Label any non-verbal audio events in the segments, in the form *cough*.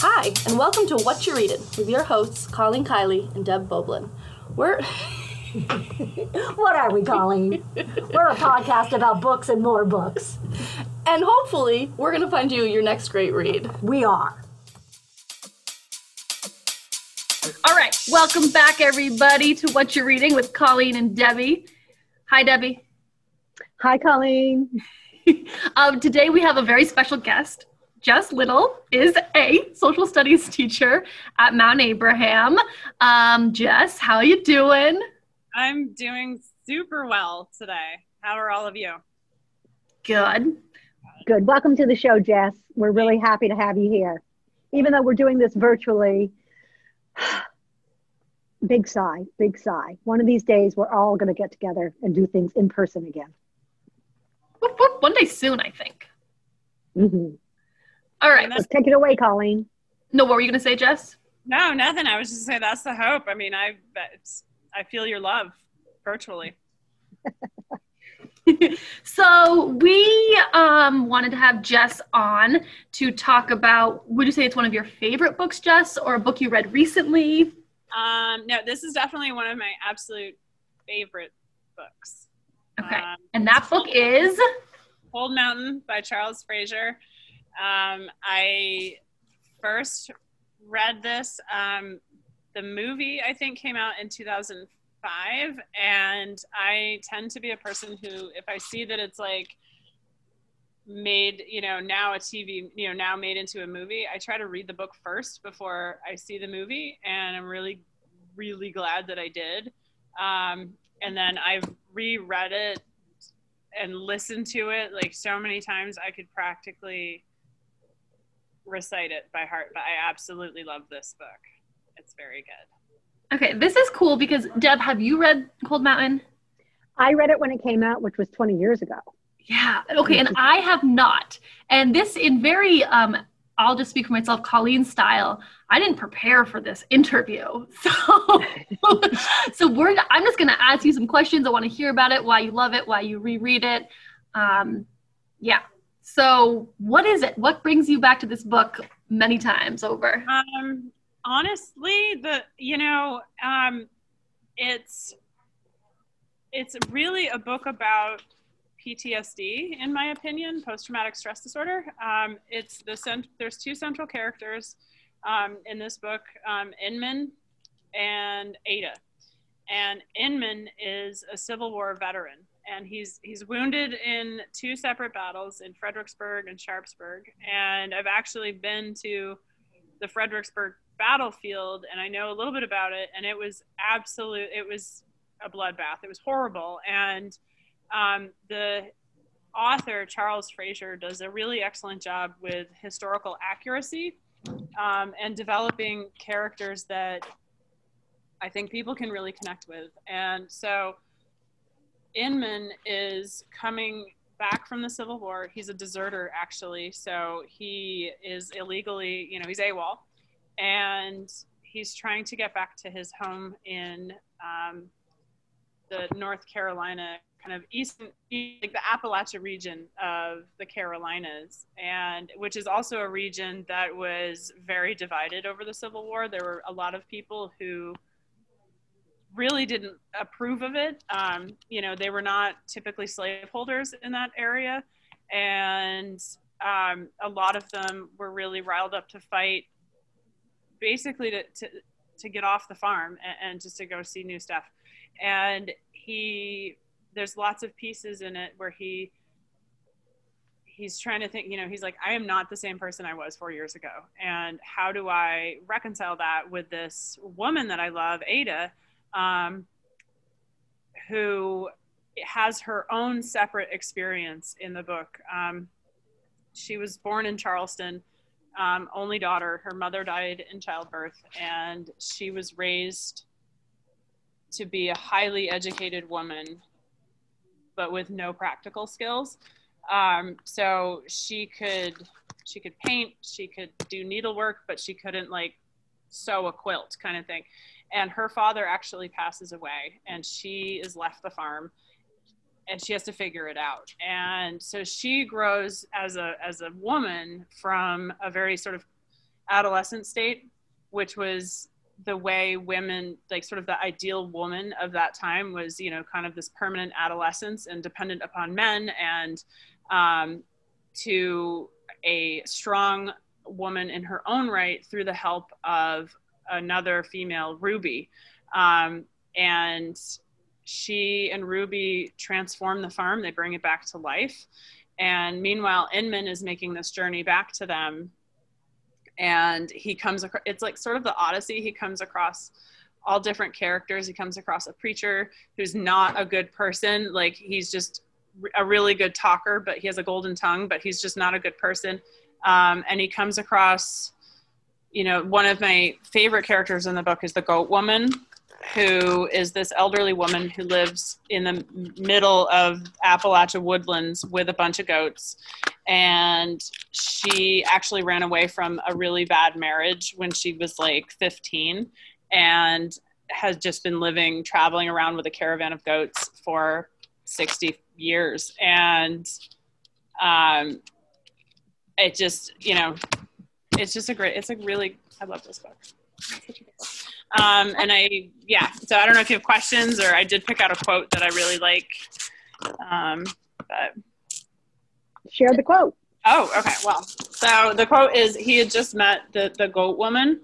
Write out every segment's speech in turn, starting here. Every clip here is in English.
Hi, and welcome to What You're Reading with your hosts, Colleen Kiley and Deb Boblin. We're *laughs* What are we, Colleen? We're a podcast about books and more books. and hopefully we're gonna find you your next great read. We are. All right, welcome back, everybody, to What You're Reading with Colleen and Debbie. Hi, Debbie. Hi, Colleen. *laughs* Um, today we have a very special guest. Jess Little is a social studies teacher at Mount Abraham. Um, Jess, how are you doing? I'm doing super well today. How are all of you? Good. Good. Welcome to the show, Jess. We're really happy to have you here. Even though we're doing this virtually, *sighs* big sigh, big sigh. One of these days, we're all going to get together and do things in person again. Whoop, whoop. One day soon, I think. hmm All right. Let's take it away, Colleen. No, what were you gonna say, Jess? No, nothing. I was just saying that's the hope. I mean, I it's, I feel your love virtually. *laughs* so we um, wanted to have Jess on to talk about. Would you say it's one of your favorite books, Jess, or a book you read recently? Um, no, this is definitely one of my absolute favorite books. Okay, Um, and that book is. Cold Mountain by Charles Frazier. Um, I first read this. Um, the movie, I think, came out in 2005. And I tend to be a person who, if I see that it's like made, you know, now a TV, you know, now made into a movie, I try to read the book first before I see the movie. And I'm really, really glad that I did. Um, and then I've reread it and listened to it like so many times I could practically recite it by heart. But I absolutely love this book. It's very good. Okay, this is cool because Deb, have you read Cold Mountain? I read it when it came out, which was 20 years ago. Yeah. Okay, and I have not. And this, in very, um, I'll just speak for myself, Colleen style. I didn't prepare for this interview, *laughs* so so we're. I'm just gonna ask you some questions. I want to hear about it, why you love it, why you reread it. Um, yeah. So, what is it? What brings you back to this book many times over? Um, honestly, the you know, um, it's it's really a book about PTSD, in my opinion, post-traumatic stress disorder. Um, it's the cent- there's two central characters um, in this book, um, Inman and Ada. And Inman is a Civil War veteran, and he's he's wounded in two separate battles in Fredericksburg and Sharpsburg. And I've actually been to the Fredericksburg battlefield, and I know a little bit about it. And it was absolute. It was a bloodbath. It was horrible, and um, the author Charles Frazier does a really excellent job with historical accuracy um, and developing characters that I think people can really connect with. And so Inman is coming back from the Civil War. He's a deserter, actually. So he is illegally, you know, he's AWOL. And he's trying to get back to his home in um, the North Carolina kind of eastern, like the Appalachia region of the Carolinas, and which is also a region that was very divided over the Civil War. There were a lot of people who really didn't approve of it. Um, you know, they were not typically slaveholders in that area, and um, a lot of them were really riled up to fight, basically to to, to get off the farm and, and just to go see new stuff. And he there's lots of pieces in it where he he's trying to think you know he's like i am not the same person i was four years ago and how do i reconcile that with this woman that i love ada um, who has her own separate experience in the book um, she was born in charleston um, only daughter her mother died in childbirth and she was raised to be a highly educated woman but with no practical skills. Um, so she could she could paint, she could do needlework, but she couldn't like sew a quilt kind of thing. And her father actually passes away, and she is left the farm, and she has to figure it out. And so she grows as a as a woman from a very sort of adolescent state, which was the way women, like sort of the ideal woman of that time, was you know kind of this permanent adolescence and dependent upon men, and um, to a strong woman in her own right through the help of another female, Ruby. Um, and she and Ruby transform the farm, they bring it back to life. And meanwhile, Inman is making this journey back to them. And he comes across, it's like sort of the Odyssey. He comes across all different characters. He comes across a preacher who's not a good person. Like he's just a really good talker, but he has a golden tongue, but he's just not a good person. Um, and he comes across, you know, one of my favorite characters in the book is the goat woman, who is this elderly woman who lives in the middle of Appalachia woodlands with a bunch of goats. And she actually ran away from a really bad marriage when she was like 15 and has just been living, traveling around with a caravan of goats for 60 years. And um, it just, you know, it's just a great, it's a really, I love this book. Um, and I, yeah, so I don't know if you have questions or I did pick out a quote that I really like. Um, but Share the quote. Oh, okay. Well, so the quote is he had just met the, the goat woman,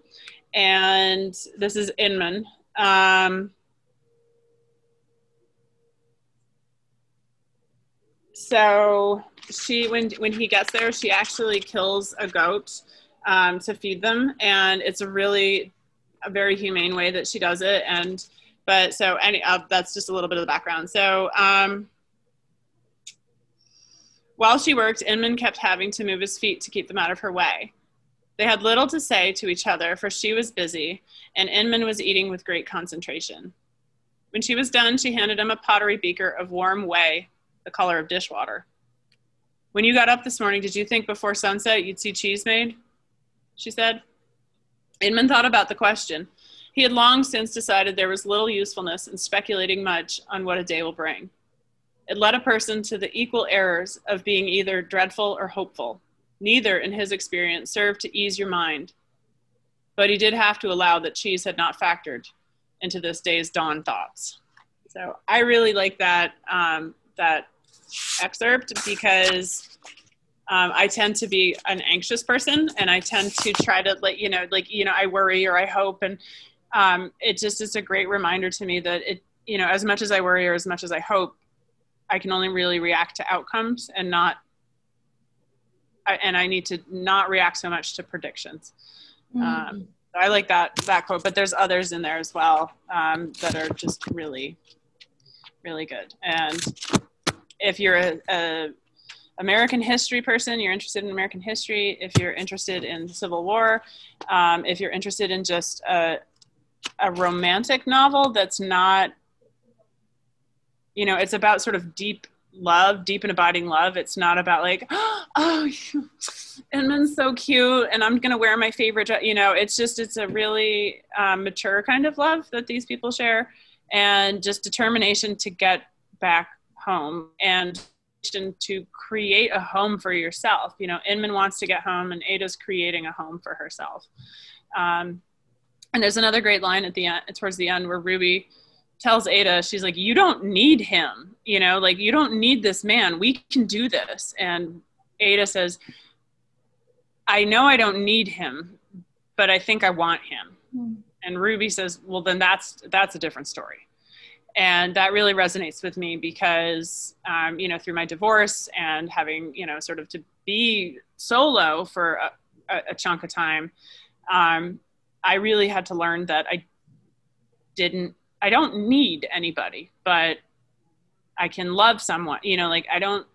and this is Inman. Um, so she, when when he gets there, she actually kills a goat um, to feed them, and it's a really a very humane way that she does it. And but so any uh, that's just a little bit of the background. So um, while she worked, Inman kept having to move his feet to keep them out of her way. They had little to say to each other, for she was busy, and Inman was eating with great concentration. When she was done, she handed him a pottery beaker of warm whey, the color of dishwater. When you got up this morning, did you think before sunset you'd see cheese made? She said. Inman thought about the question. He had long since decided there was little usefulness in speculating much on what a day will bring. It led a person to the equal errors of being either dreadful or hopeful. Neither, in his experience, served to ease your mind. But he did have to allow that cheese had not factored into this day's dawn thoughts. So I really like that um, that excerpt because um, I tend to be an anxious person, and I tend to try to like you know like you know I worry or I hope, and um, it just is a great reminder to me that it you know as much as I worry or as much as I hope, I can only really react to outcomes and not I, and I need to not react so much to predictions. Mm-hmm. Um, I like that that quote, but there's others in there as well um, that are just really, really good. And if you're a, a American history person, you're interested in American history, if you're interested in the Civil War, um, if you're interested in just a, a romantic novel that's not, you know, it's about sort of deep love, deep and abiding love. It's not about like, *gasps* oh, Inman's so cute and I'm going to wear my favorite, you know, it's just, it's a really um, mature kind of love that these people share and just determination to get back home and to create a home for yourself. You know, Inman wants to get home, and Ada's creating a home for herself. Um, and there's another great line at the end, towards the end, where Ruby tells Ada, she's like, "You don't need him. You know, like you don't need this man. We can do this." And Ada says, "I know I don't need him, but I think I want him." Mm. And Ruby says, "Well, then that's that's a different story." And that really resonates with me because um, you know through my divorce and having you know sort of to be solo for a, a chunk of time um, i really had to learn that i didn't i don't need anybody but i can love someone you know like i don't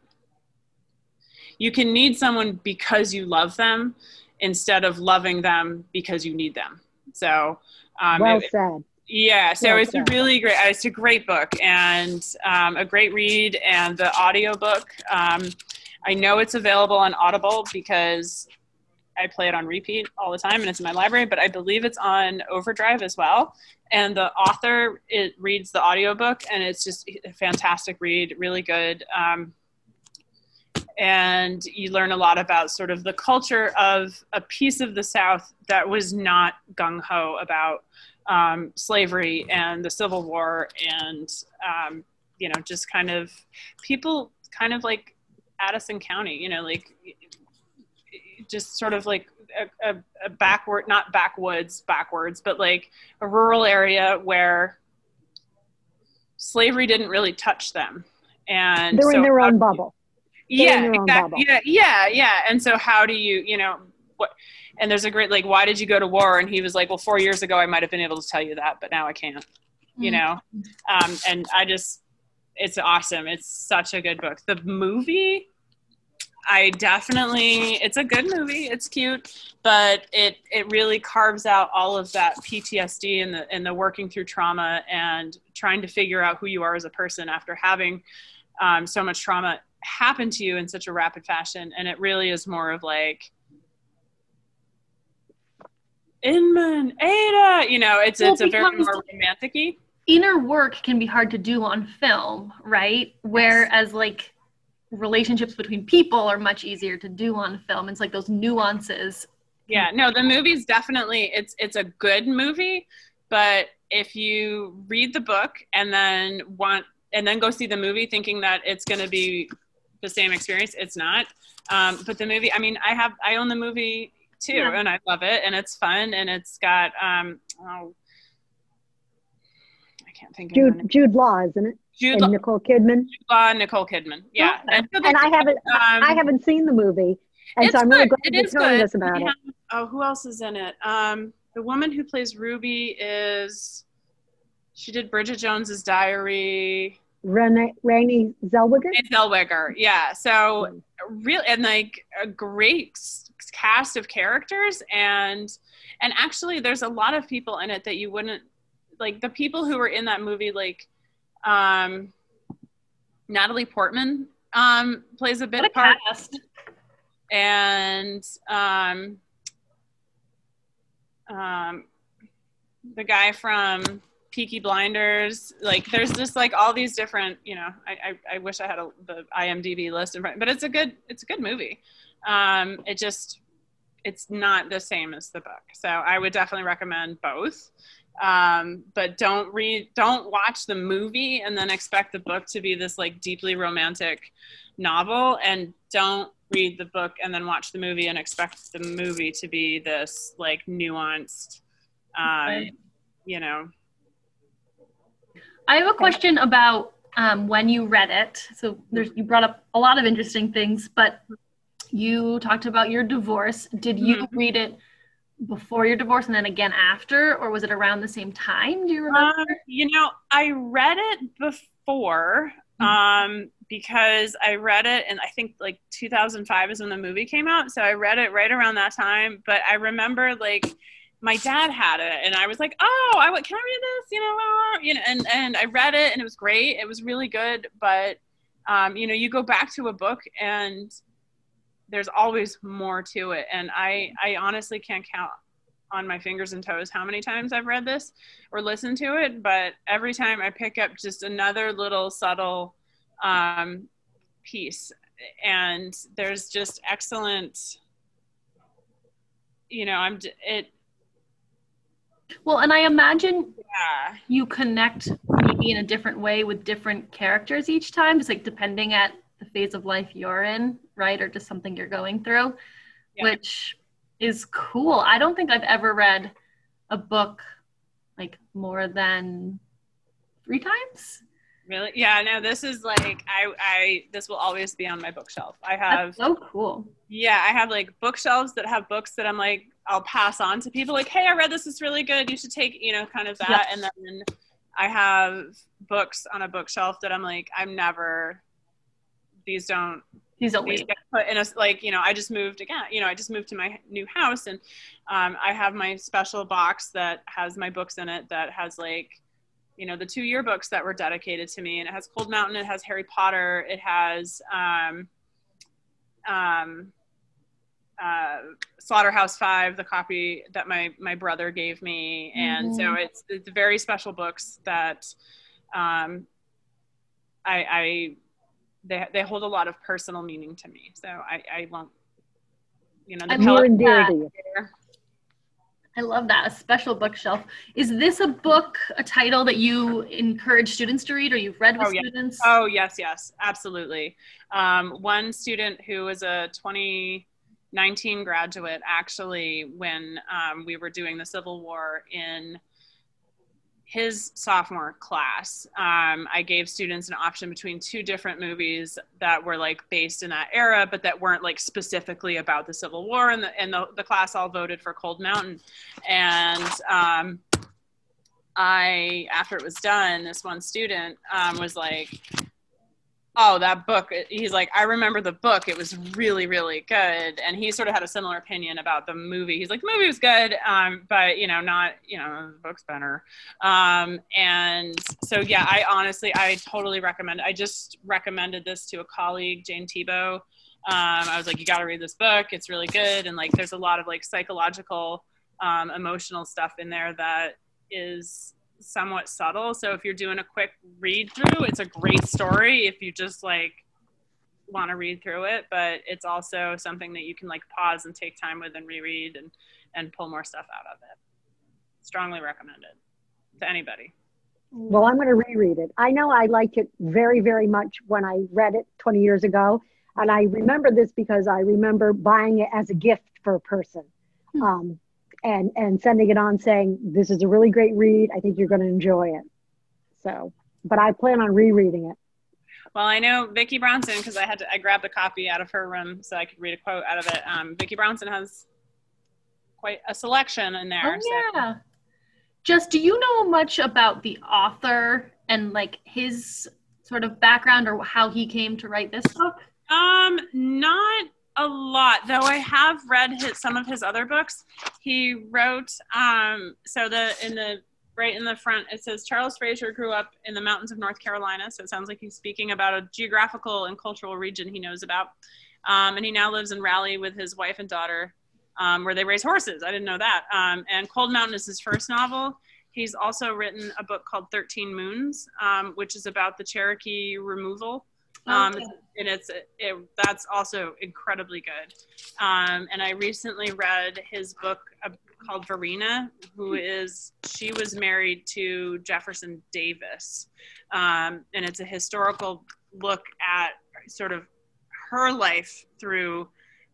you can need someone because you love them instead of loving them because you need them. So um, well it, said yeah, so it's a really great, it's a great book and um, a great read and the audio book. Um, I know it's available on Audible because I play it on repeat all the time and it's in my library, but I believe it's on Overdrive as well. And the author it reads the audiobook and it's just a fantastic read, really good. Um, and you learn a lot about sort of the culture of a piece of the South that was not gung ho about um, slavery and the Civil War and um, you know just kind of people kind of like Addison County, you know, like just sort of like a, a, a backward, not backwoods, backwards, but like a rural area where slavery didn't really touch them. And They're so in their own bubble. They're yeah, in their own exactly. bubble. Yeah, yeah, yeah. And so how do you, you know, what? And there's a great like, why did you go to war? And he was like, well, four years ago I might have been able to tell you that, but now I can't. You know, um, and I just, it's awesome. It's such a good book. The movie, I definitely, it's a good movie. It's cute, but it it really carves out all of that PTSD and the and the working through trauma and trying to figure out who you are as a person after having um, so much trauma happen to you in such a rapid fashion. And it really is more of like. Inman, Ada, you know, it's Well, it's a very more romantic-y. inner work can be hard to do on film, right? Whereas like relationships between people are much easier to do on film. It's like those nuances. Yeah, no, the movie's definitely it's it's a good movie, but if you read the book and then want and then go see the movie thinking that it's going to be the same experience, it's not. Um, but the movie, I mean, I have I own the movie too, Yeah. and I love it, and it's fun, and it's got um, oh, I can't think of. Jude Jude Law, isn't it? Jude And Nicole Kidman. Jude Law, Nicole Kidman. Yeah, Okay. so And I haven't um, I haven't seen the movie, and so I'm really glad you're telling good. us about it. oh, who else is in it? Um, the woman who plays Ruby is. She did Bridget Jones's Diary. Renee Zellweger. Renee Zellweger, yeah. So real and like a great cast of characters and and actually there's a lot of people in it that you wouldn't like the people who were in that movie like um Natalie Portman um plays a bit What a part cast. and um, um, the guy from Peaky Blinders. Like, there's just like all these different. You know, I I, I wish I had a, the IMDb list in front, but it's a good it's a good movie. Um, it just it's not the same as the book, so I would definitely recommend both. Um, but don't read, don't watch the movie and then expect the book to be this like deeply romantic novel, and don't read the book and then watch the movie and expect the movie to be this like nuanced, um, Right. you know. I have a question about um, when you read it. So there's you brought up a lot of interesting things, but you talked about your divorce. Did you read it before your divorce and then again after, or was it around the same time? Do you remember? Um, you know, I read it before um, because I read it, and I think like 2005 is when the movie came out. So I read it right around that time. But I remember like my dad had it, and I was like, "Oh, I can I read this?" You know, you know, and and I read it, and it was great. It was really good. But um, you know, you go back to a book and there's always more to it and i i honestly can't count on my fingers and toes how many times i've read this or listened to it but every time i pick up just another little subtle um, piece and there's just excellent you know i'm it Well, and I imagine yeah you connect maybe in a different way with different characters each time, just like depending at the phase of life you're in, right? Or just something you're going through, Yeah. which is cool. I don't think I've ever read a book like more than three times. Really yeah no this is like i i this will always be on my bookshelf i have That's so cool. yeah i have like bookshelves that have books that i'm like i'll pass on to people like hey i read this it's really good you should take you know kind of that Yeah. and then i have books on a bookshelf that i'm like i'm never these don't He's a these get put in a like you know i just moved again you know i just moved to my new house and um, i have my special box that has my books in it that has like you know the two yearbooks that were dedicated to me and it has cold mountain it has harry potter it has um, um, uh, slaughterhouse five the copy that my my brother gave me and so Mhm. it's it's very special books that um, I, I they they hold a lot of personal meaning to me. So I I won't you know the I'm Near Pelican and to you. Fair. I love that. A special bookshelf. Is this a book, a title that you encourage students to read or you've read with Oh, yeah. students? Oh yes, yes, absolutely. Um, one student who was a 2019 graduate, actually, when um, we were doing the Civil War in his sophomore class, um, I gave students an option between two different movies that were like based in that era, but that weren't like specifically about the Civil War. And the and the, the class all voted for Cold Mountain, and um, I, after it was done, this one student um, was like, "Oh, that book." He's like, "I remember the book. It was really, really good." And he sort of had a similar opinion about the movie. He's like, "The movie was good, um, but you know, not you know, the book's better." Um, and so, yeah, I honestly, I totally recommend. I just recommended this to a colleague, Jane Tebow. Um, I was like, "You got to read this book. It's really good." And like, there's a lot of like psychological, um, emotional stuff in there that is somewhat subtle. So if you're doing a quick read through, it's a great story if you just like want to read through it, but it's also something that you can like pause and take time with and reread and and pull more stuff out of it. Strongly recommended to anybody. Well, I'm going to reread it. I know I liked it very, very much when I read it 20 years ago. And I remember this because I remember buying it as a gift for a person Hmm. um, and, and sending it on saying, This is a really great read. I think you're going to enjoy it. So, but I plan on rereading it. Well, I know Vicki Brownson because I had to I grabbed a copy out of her room so I could read a quote out of it. Um, Vicki Brownson has quite a selection in there. Oh, so- yeah. Just, do you know much about the author and like his sort of background or how he came to write this book? Um, not a lot, though. I have read his, some of his other books. He wrote, um, so the in the right in the front it says Charles Frazier grew up in the mountains of North Carolina. So it sounds like he's speaking about a geographical and cultural region he knows about. Um, and he now lives in Raleigh with his wife and daughter, um, where they raise horses. I didn't know that. Um, and Cold Mountain is his first novel. He's also written a book called 13 Moons, um, which is about the Cherokee removal. Um, Okay. and it's it, that's also incredibly good. Um, and I recently read his book uh, called Varina, who is she was married to Jefferson Davis, um, and it's a historical look at sort of her life through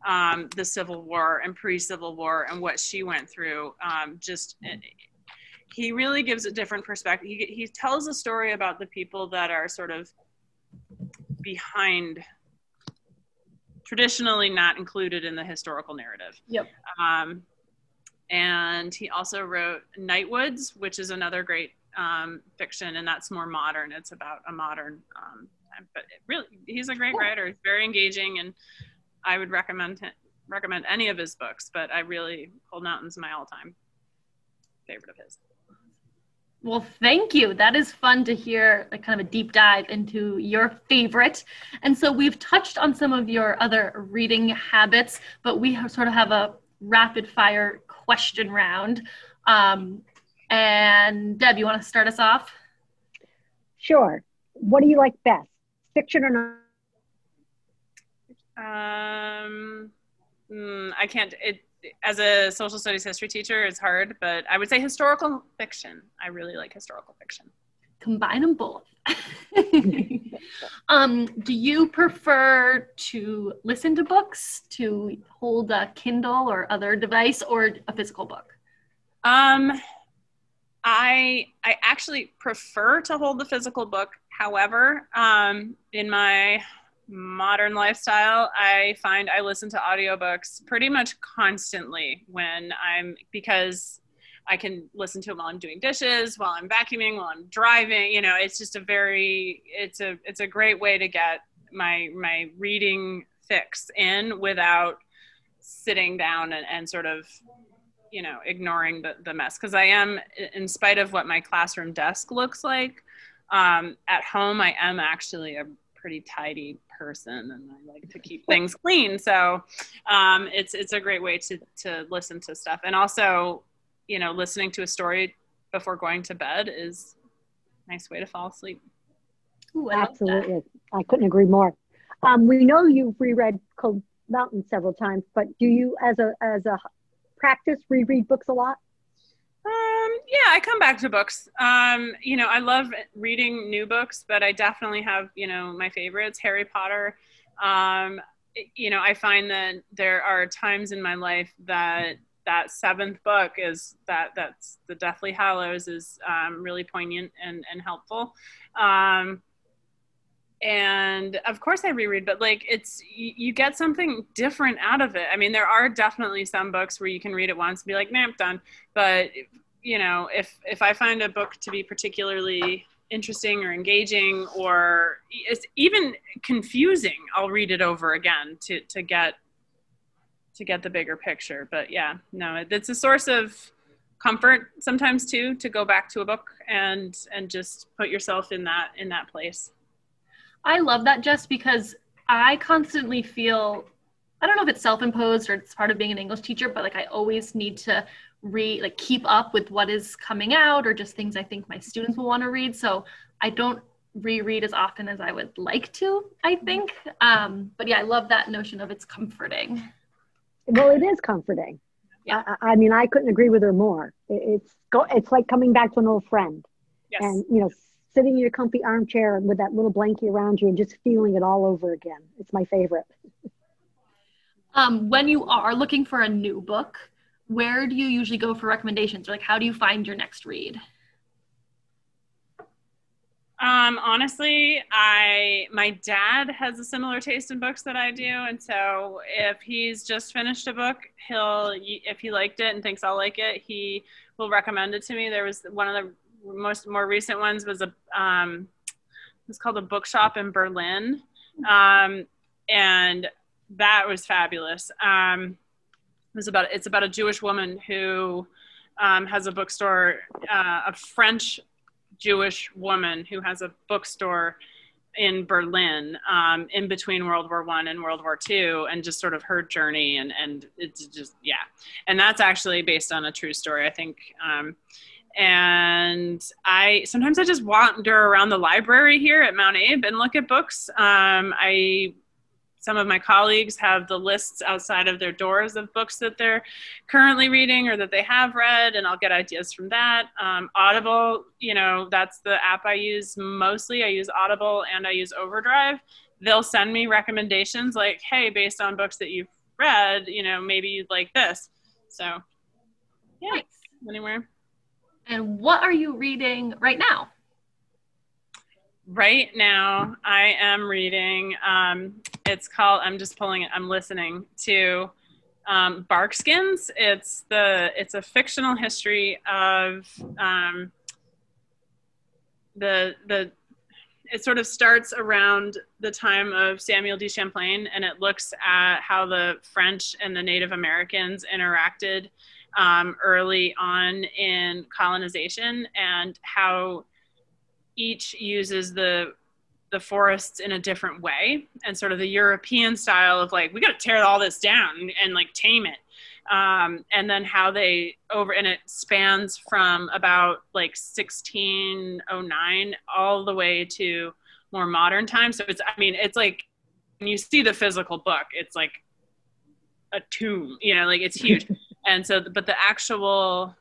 um, the Civil War and pre-Civil War and what she went through. Um, just he really gives a different perspective. He, he tells a story about the people that are sort of behind traditionally not included in the historical narrative. Yep. Um, and he also wrote Nightwoods, which is another great um, fiction, and that's more modern. It's about a modern, um, time. but really, he's a great Cool. writer. He's very engaging, and I would recommend him, recommend any of his books. But I really, Cold Mountain's my all-time favorite of his. Well, thank you. That is fun to hear, like kind of a deep dive into your favorite. And so we've touched on some of your other reading habits, but we have, sort of have a rapid fire question round. Um, and Deb, you want to start us off? Sure. What do you like best? Fiction or not? Um, mm, I can't. It as a social studies history teacher, it's hard, but I would say historical fiction. I really like historical fiction. Combine them both. *laughs* um, do you prefer to listen to books, to hold a Kindle or other device, or a physical book? Um, I I actually prefer to hold the physical book. However, um, in my modern lifestyle, I find I listen to audiobooks pretty much constantly when I'm because I can listen to them while I'm doing dishes, while I'm vacuuming, while I'm driving. You know, it's just a very it's a it's a great way to get my my reading fix in without sitting down and, and sort of you know ignoring the, the mess because i am in spite of what my classroom desk looks like um, at home i am actually a pretty tidy person and i like to keep things clean so um, it's it's a great way to to listen to stuff and also you know listening to a story before going to bed is a nice way to fall asleep Ooh, I. Absolutely. I couldn't agree more. Um, we know you've reread Cold Mountain several times, but do you, as a as a practice, reread books a lot? Um, yeah, I come back to books. Um, you know, I love reading new books, but I definitely have, you know, my favorites, Harry Potter. Um, you know, I find that there are times in my life that that seventh book is that that's the Deathly Hallows is um, really poignant and, and helpful. And of course I reread, but like it's you, you, get something different out of it. I mean, there are definitely some books where you can read it once and be like, "Nah, I'm done." But you know, if if I find a book to be particularly interesting or engaging or it's even confusing, I'll read it over again to to get to get the bigger picture. But yeah, no, it's a source of comfort sometimes too to go back to a book and and just put yourself in that in that place. I love that just because I constantly feel I don't know if it's self-imposed or it's part of being an English teacher, but like I always need to read like keep up with what is coming out or just things I think my students will want to read. So I don't reread as often as I would like to, I think. Um, but yeah, I love that notion of it's comforting. Well, it is comforting. Yeah. I, I mean, I couldn't agree with her more. It's go, it's like coming back to an old friend. Yes. And you know, sitting in your comfy armchair with that little blanket around you and just feeling it all over again. It's my favorite. Um, when you are looking for a new book, where do you usually go for recommendations? Or like, how do you find your next read? Um, honestly, I my dad has a similar taste in books that I do, and so if he's just finished a book, he'll if he liked it and thinks I'll like it, he will recommend it to me. There was one of the most more recent ones was a um, it's called a bookshop in Berlin, um, and that was fabulous. Um, it was about it's about a Jewish woman who um, has a bookstore, uh, a French Jewish woman who has a bookstore in Berlin um, in between World War One and World War Two, and just sort of her journey and and it's just yeah, and that's actually based on a true story. I think um, and I sometimes I just wander around the library here at Mount Abe and look at books. Um, I some of my colleagues have the lists outside of their doors of books that they're currently reading or that they have read, and I'll get ideas from that. Um, Audible, you know, that's the app I use mostly. I use Audible and I use Overdrive. They'll send me recommendations like, hey, based on books that you've read, you know, maybe you'd like this. So, yeah, nice. anywhere. And what are you reading right now? Right now, I am reading. Um, it's called. I'm just pulling it. I'm listening to um, Barkskins. It's the. It's a fictional history of um, the the. It sort of starts around the time of Samuel de Champlain, and it looks at how the French and the Native Americans interacted um, early on in colonization and how each uses the the forests in a different way and sort of the European style of like we got to tear all this down and, like tame it. Um, and then how they over and it spans from about like 1609 all the way to more modern times. So it's i mean it's like when you see the physical book it's like a tomb you know like it's huge *laughs* and so but the actual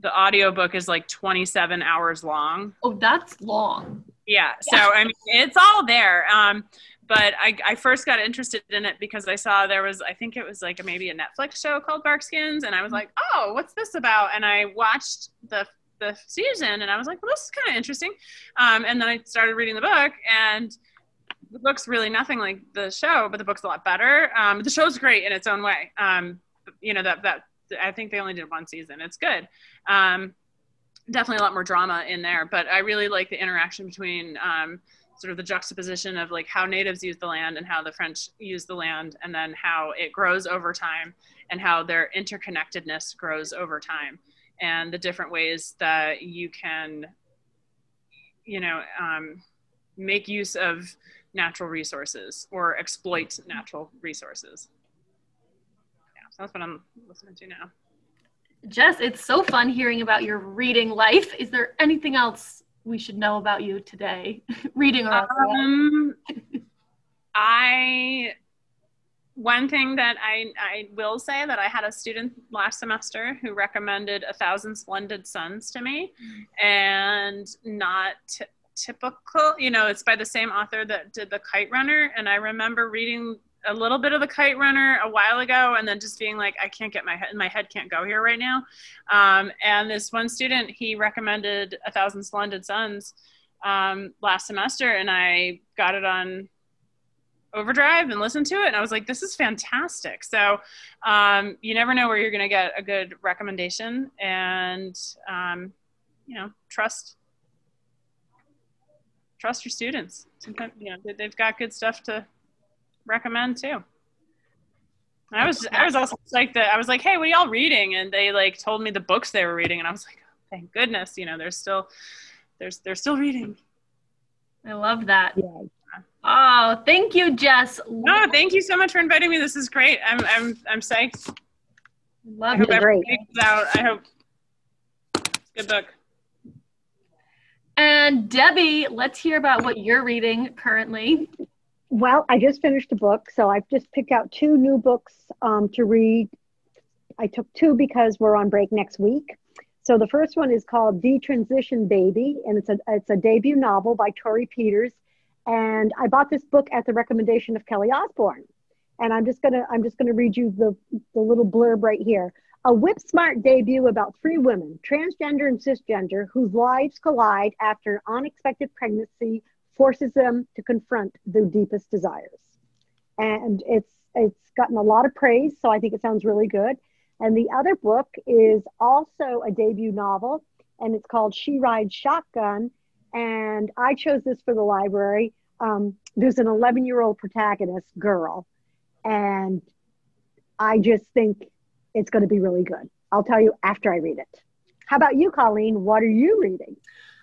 the audiobook is like 27 hours long. Oh that's long. Yeah, yeah. so i mean it's all there um but I, I first got interested in it because I saw there was I think it was like a, maybe a Netflix show called Barkskins and I was like oh what's this about? And I watched the the season and I was like well this is kind of interesting. Um, and then I started reading the book and the book's really nothing like the show, but the book's a lot better. Um, the show's great in its own way. Um, you know that that I think they only did one season. It's good. Um, definitely a lot more drama in there, but I really like the interaction between um, sort of the juxtaposition of like how natives use the land and how the French use the land, and then how it grows over time and how their interconnectedness grows over time, and the different ways that you can, you know, um, make use of natural resources or exploit natural resources. Yeah, so that's what I'm listening to now. Jess, it's so fun hearing about your reading life. Is there anything else we should know about you today? *laughs* Reading or um, I one thing that I, I will say that I had a student last semester who recommended A Thousand Splendid Suns to me and not typical, you know, it's by the same author that did The Kite Runner. And I remember reading a little bit of The Kite Runner a while ago and then just being like, I can't get my head, my head can't go here right now. Um, and this one student, he recommended A Thousand Splendid Suns um, last semester and I got it on overdrive and listened to it and i was like this is fantastic so um, you never know where you're going to get a good recommendation and um, you know trust trust your students sometimes you know they've got good stuff to recommend too i was i was also like that i was like hey what are y'all reading and they like told me the books they were reading and i was like oh, thank goodness you know they're still there's they're still reading i love that yeah. Oh, thank you, Jess. No, thank you so much for inviting me. This is great. I'm I'm I'm psyched. Love I hope it. Great. Out. I hope good book. And Debbie, let's hear about what you're reading currently. Well, I just finished a book, so I've just picked out two new books um, to read. I took two because we're on break next week. So the first one is called Detransition Baby, and it's a it's a debut novel by Torrey Peters and I bought this book at the recommendation of Kelly Osborne. And I'm just gonna I'm just gonna read you the, the little blurb right here. A whip smart debut about three women, transgender and cisgender, whose lives collide after an unexpected pregnancy forces them to confront their deepest desires. And it's it's gotten a lot of praise, so I think it sounds really good. And the other book is also a debut novel, and it's called She Rides Shotgun, and I chose this for the library. Um, there's an 11 year old protagonist girl, and I just think it's going to be really good. I'll tell you after I read it. How about you, Colleen? What are you reading?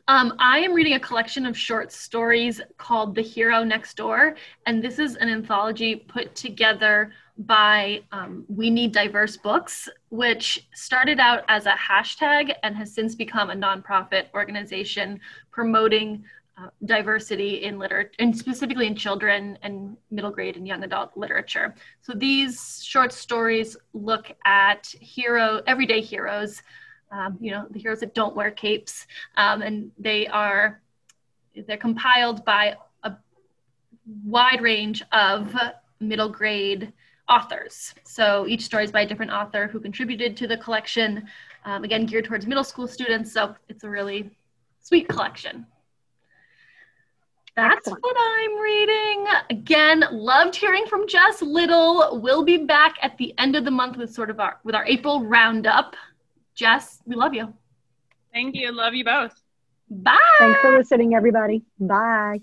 Um, I am reading a collection of short stories called The Hero Next Door, and this is an anthology put together by um, We Need Diverse Books, which started out as a hashtag and has since become a nonprofit organization promoting uh, diversity in literature, and specifically in children and middle grade and young adult literature. So these short stories look at hero, everyday heroes, um, you know, the heroes that don't wear capes, um, and they are they're compiled by a wide range of middle grade authors. So each story is by a different author who contributed to the collection. Um, again, geared towards middle school students. So it's a really sweet collection. That's Excellent. what I'm reading. Again, loved hearing from Jess Little. We'll be back at the end of the month with sort of our with our April roundup. Jess, we love you. Thank you. Love you both. Bye. Thanks for listening, everybody. Bye.